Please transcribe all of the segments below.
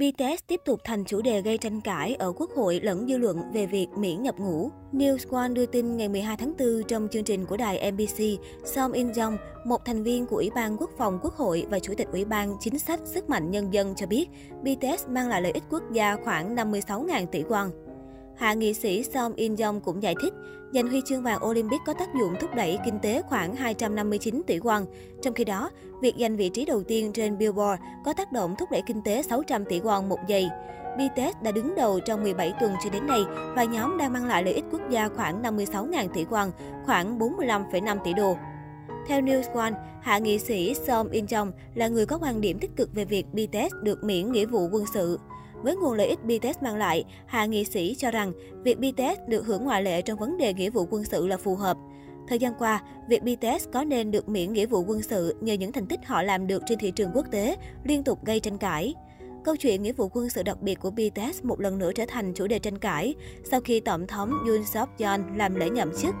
BTS tiếp tục thành chủ đề gây tranh cãi ở Quốc hội lẫn dư luận về việc miễn nhập ngũ. News One đưa tin ngày 12 tháng 4 trong chương trình của đài MBC, Song In Jong, một thành viên của Ủy ban Quốc phòng Quốc hội và Chủ tịch Ủy ban Chính sách Sức mạnh Nhân dân cho biết BTS mang lại lợi ích quốc gia khoảng 56.000 tỷ won. Hạ nghị sĩ Song In Jong cũng giải thích, giành huy chương vàng Olympic có tác dụng thúc đẩy kinh tế khoảng 259 tỷ won. Trong khi đó, việc giành vị trí đầu tiên trên Billboard có tác động thúc đẩy kinh tế 600 tỷ won một giây. BTS đã đứng đầu trong 17 tuần cho đến nay và nhóm đang mang lại lợi ích quốc gia khoảng 56.000 tỷ won, khoảng 45,5 tỷ đô. Theo News One, hạ nghị sĩ Song In Jong là người có quan điểm tích cực về việc BTS được miễn nghĩa vụ quân sự. Với nguồn lợi ích BTS mang lại, hạ nghị sĩ cho rằng việc BTS được hưởng ngoại lệ trong vấn đề nghĩa vụ quân sự là phù hợp. Thời gian qua, việc BTS có nên được miễn nghĩa vụ quân sự nhờ những thành tích họ làm được trên thị trường quốc tế liên tục gây tranh cãi. Câu chuyện nghĩa vụ quân sự đặc biệt của BTS một lần nữa trở thành chủ đề tranh cãi sau khi Tổng thống Yoon suk yeol làm lễ nhậm chức.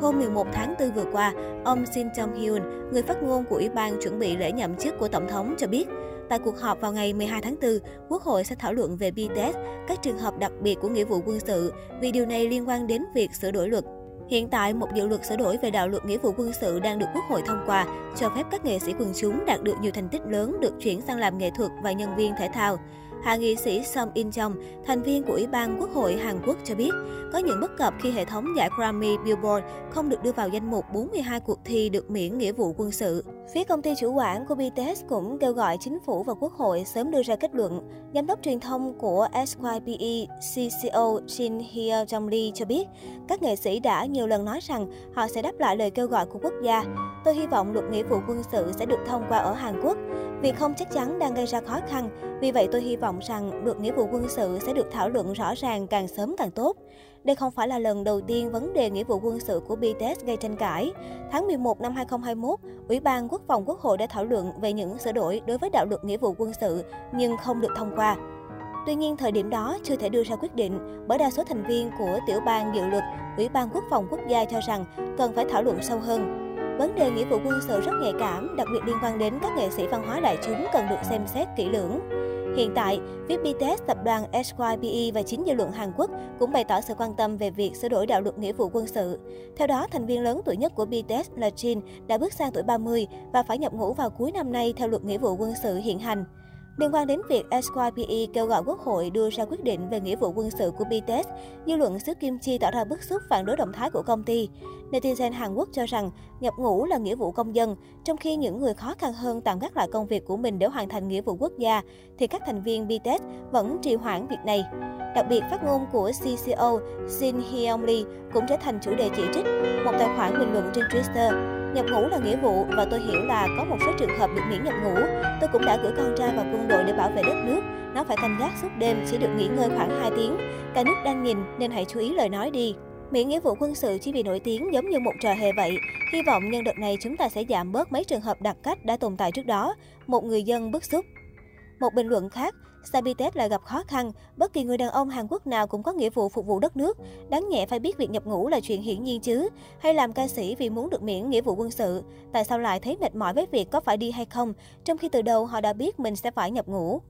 Hôm 11 tháng 4 vừa qua, ông Shin Jong Hyun, người phát ngôn của Ủy ban chuẩn bị lễ nhậm chức của Tổng thống cho biết, tại cuộc họp vào ngày 12 tháng 4, Quốc hội sẽ thảo luận về BTS, các trường hợp đặc biệt của nghĩa vụ quân sự, vì điều này liên quan đến việc sửa đổi luật. Hiện tại, một dự luật sửa đổi về đạo luật nghĩa vụ quân sự đang được Quốc hội thông qua, cho phép các nghệ sĩ quần chúng đạt được nhiều thành tích lớn được chuyển sang làm nghệ thuật và nhân viên thể thao. Hạ nghị sĩ Song In Jong, thành viên của Ủy ban Quốc hội Hàn Quốc cho biết, có những bất cập khi hệ thống giải Grammy Billboard không được đưa vào danh mục 42 cuộc thi được miễn nghĩa vụ quân sự. Phía công ty chủ quản của BTS cũng kêu gọi chính phủ và quốc hội sớm đưa ra kết luận. Giám đốc truyền thông của SYPE CCO Shin Hye Jong Lee cho biết, các nghệ sĩ đã nhiều lần nói rằng họ sẽ đáp lại lời kêu gọi của quốc gia. Tôi hy vọng luật nghĩa vụ quân sự sẽ được thông qua ở Hàn Quốc. Việc không chắc chắn đang gây ra khó khăn, vì vậy tôi hy vọng rằng luật nghĩa vụ quân sự sẽ được thảo luận rõ ràng càng sớm càng tốt. Đây không phải là lần đầu tiên vấn đề nghĩa vụ quân sự của BTS gây tranh cãi. Tháng 11 năm 2021, Ủy ban Quốc phòng Quốc hội đã thảo luận về những sửa đổi đối với đạo luật nghĩa vụ quân sự nhưng không được thông qua. Tuy nhiên, thời điểm đó chưa thể đưa ra quyết định bởi đa số thành viên của tiểu ban dự luật, Ủy ban Quốc phòng Quốc gia cho rằng cần phải thảo luận sâu hơn. Vấn đề nghĩa vụ quân sự rất nhạy cảm, đặc biệt liên quan đến các nghệ sĩ văn hóa đại chúng cần được xem xét kỹ lưỡng. Hiện tại, phía BTS, tập đoàn SYPE và chính dư luận Hàn Quốc cũng bày tỏ sự quan tâm về việc sửa đổi đạo luật nghĩa vụ quân sự. Theo đó, thành viên lớn tuổi nhất của BTS là Jin đã bước sang tuổi 30 và phải nhập ngũ vào cuối năm nay theo luật nghĩa vụ quân sự hiện hành. Liên quan đến việc SYPE kêu gọi Quốc hội đưa ra quyết định về nghĩa vụ quân sự của BTS, dư luận xứ Kim Chi tỏ ra bức xúc phản đối động thái của công ty. Netizen Hàn Quốc cho rằng nhập ngũ là nghĩa vụ công dân, trong khi những người khó khăn hơn tạm gác lại công việc của mình để hoàn thành nghĩa vụ quốc gia, thì các thành viên BTS vẫn trì hoãn việc này. Đặc biệt, phát ngôn của CCO Shin Hyung Lee cũng trở thành chủ đề chỉ trích. Một tài khoản bình luận trên Twitter Nhập ngũ là nghĩa vụ và tôi hiểu là có một số trường hợp được miễn nhập ngũ. Tôi cũng đã gửi con trai vào quân đội để bảo vệ đất nước. Nó phải canh gác suốt đêm, chỉ được nghỉ ngơi khoảng 2 tiếng. Cả nước đang nhìn nên hãy chú ý lời nói đi. Miễn nghĩa vụ quân sự chỉ vì nổi tiếng giống như một trò hề vậy. Hy vọng nhân đợt này chúng ta sẽ giảm bớt mấy trường hợp đặc cách đã tồn tại trước đó. Một người dân bức xúc. Một bình luận khác, Sabitet lại gặp khó khăn. Bất kỳ người đàn ông Hàn Quốc nào cũng có nghĩa vụ phục vụ đất nước. Đáng nhẹ phải biết việc nhập ngũ là chuyện hiển nhiên chứ. Hay làm ca sĩ vì muốn được miễn nghĩa vụ quân sự. Tại sao lại thấy mệt mỏi với việc có phải đi hay không, trong khi từ đầu họ đã biết mình sẽ phải nhập ngũ.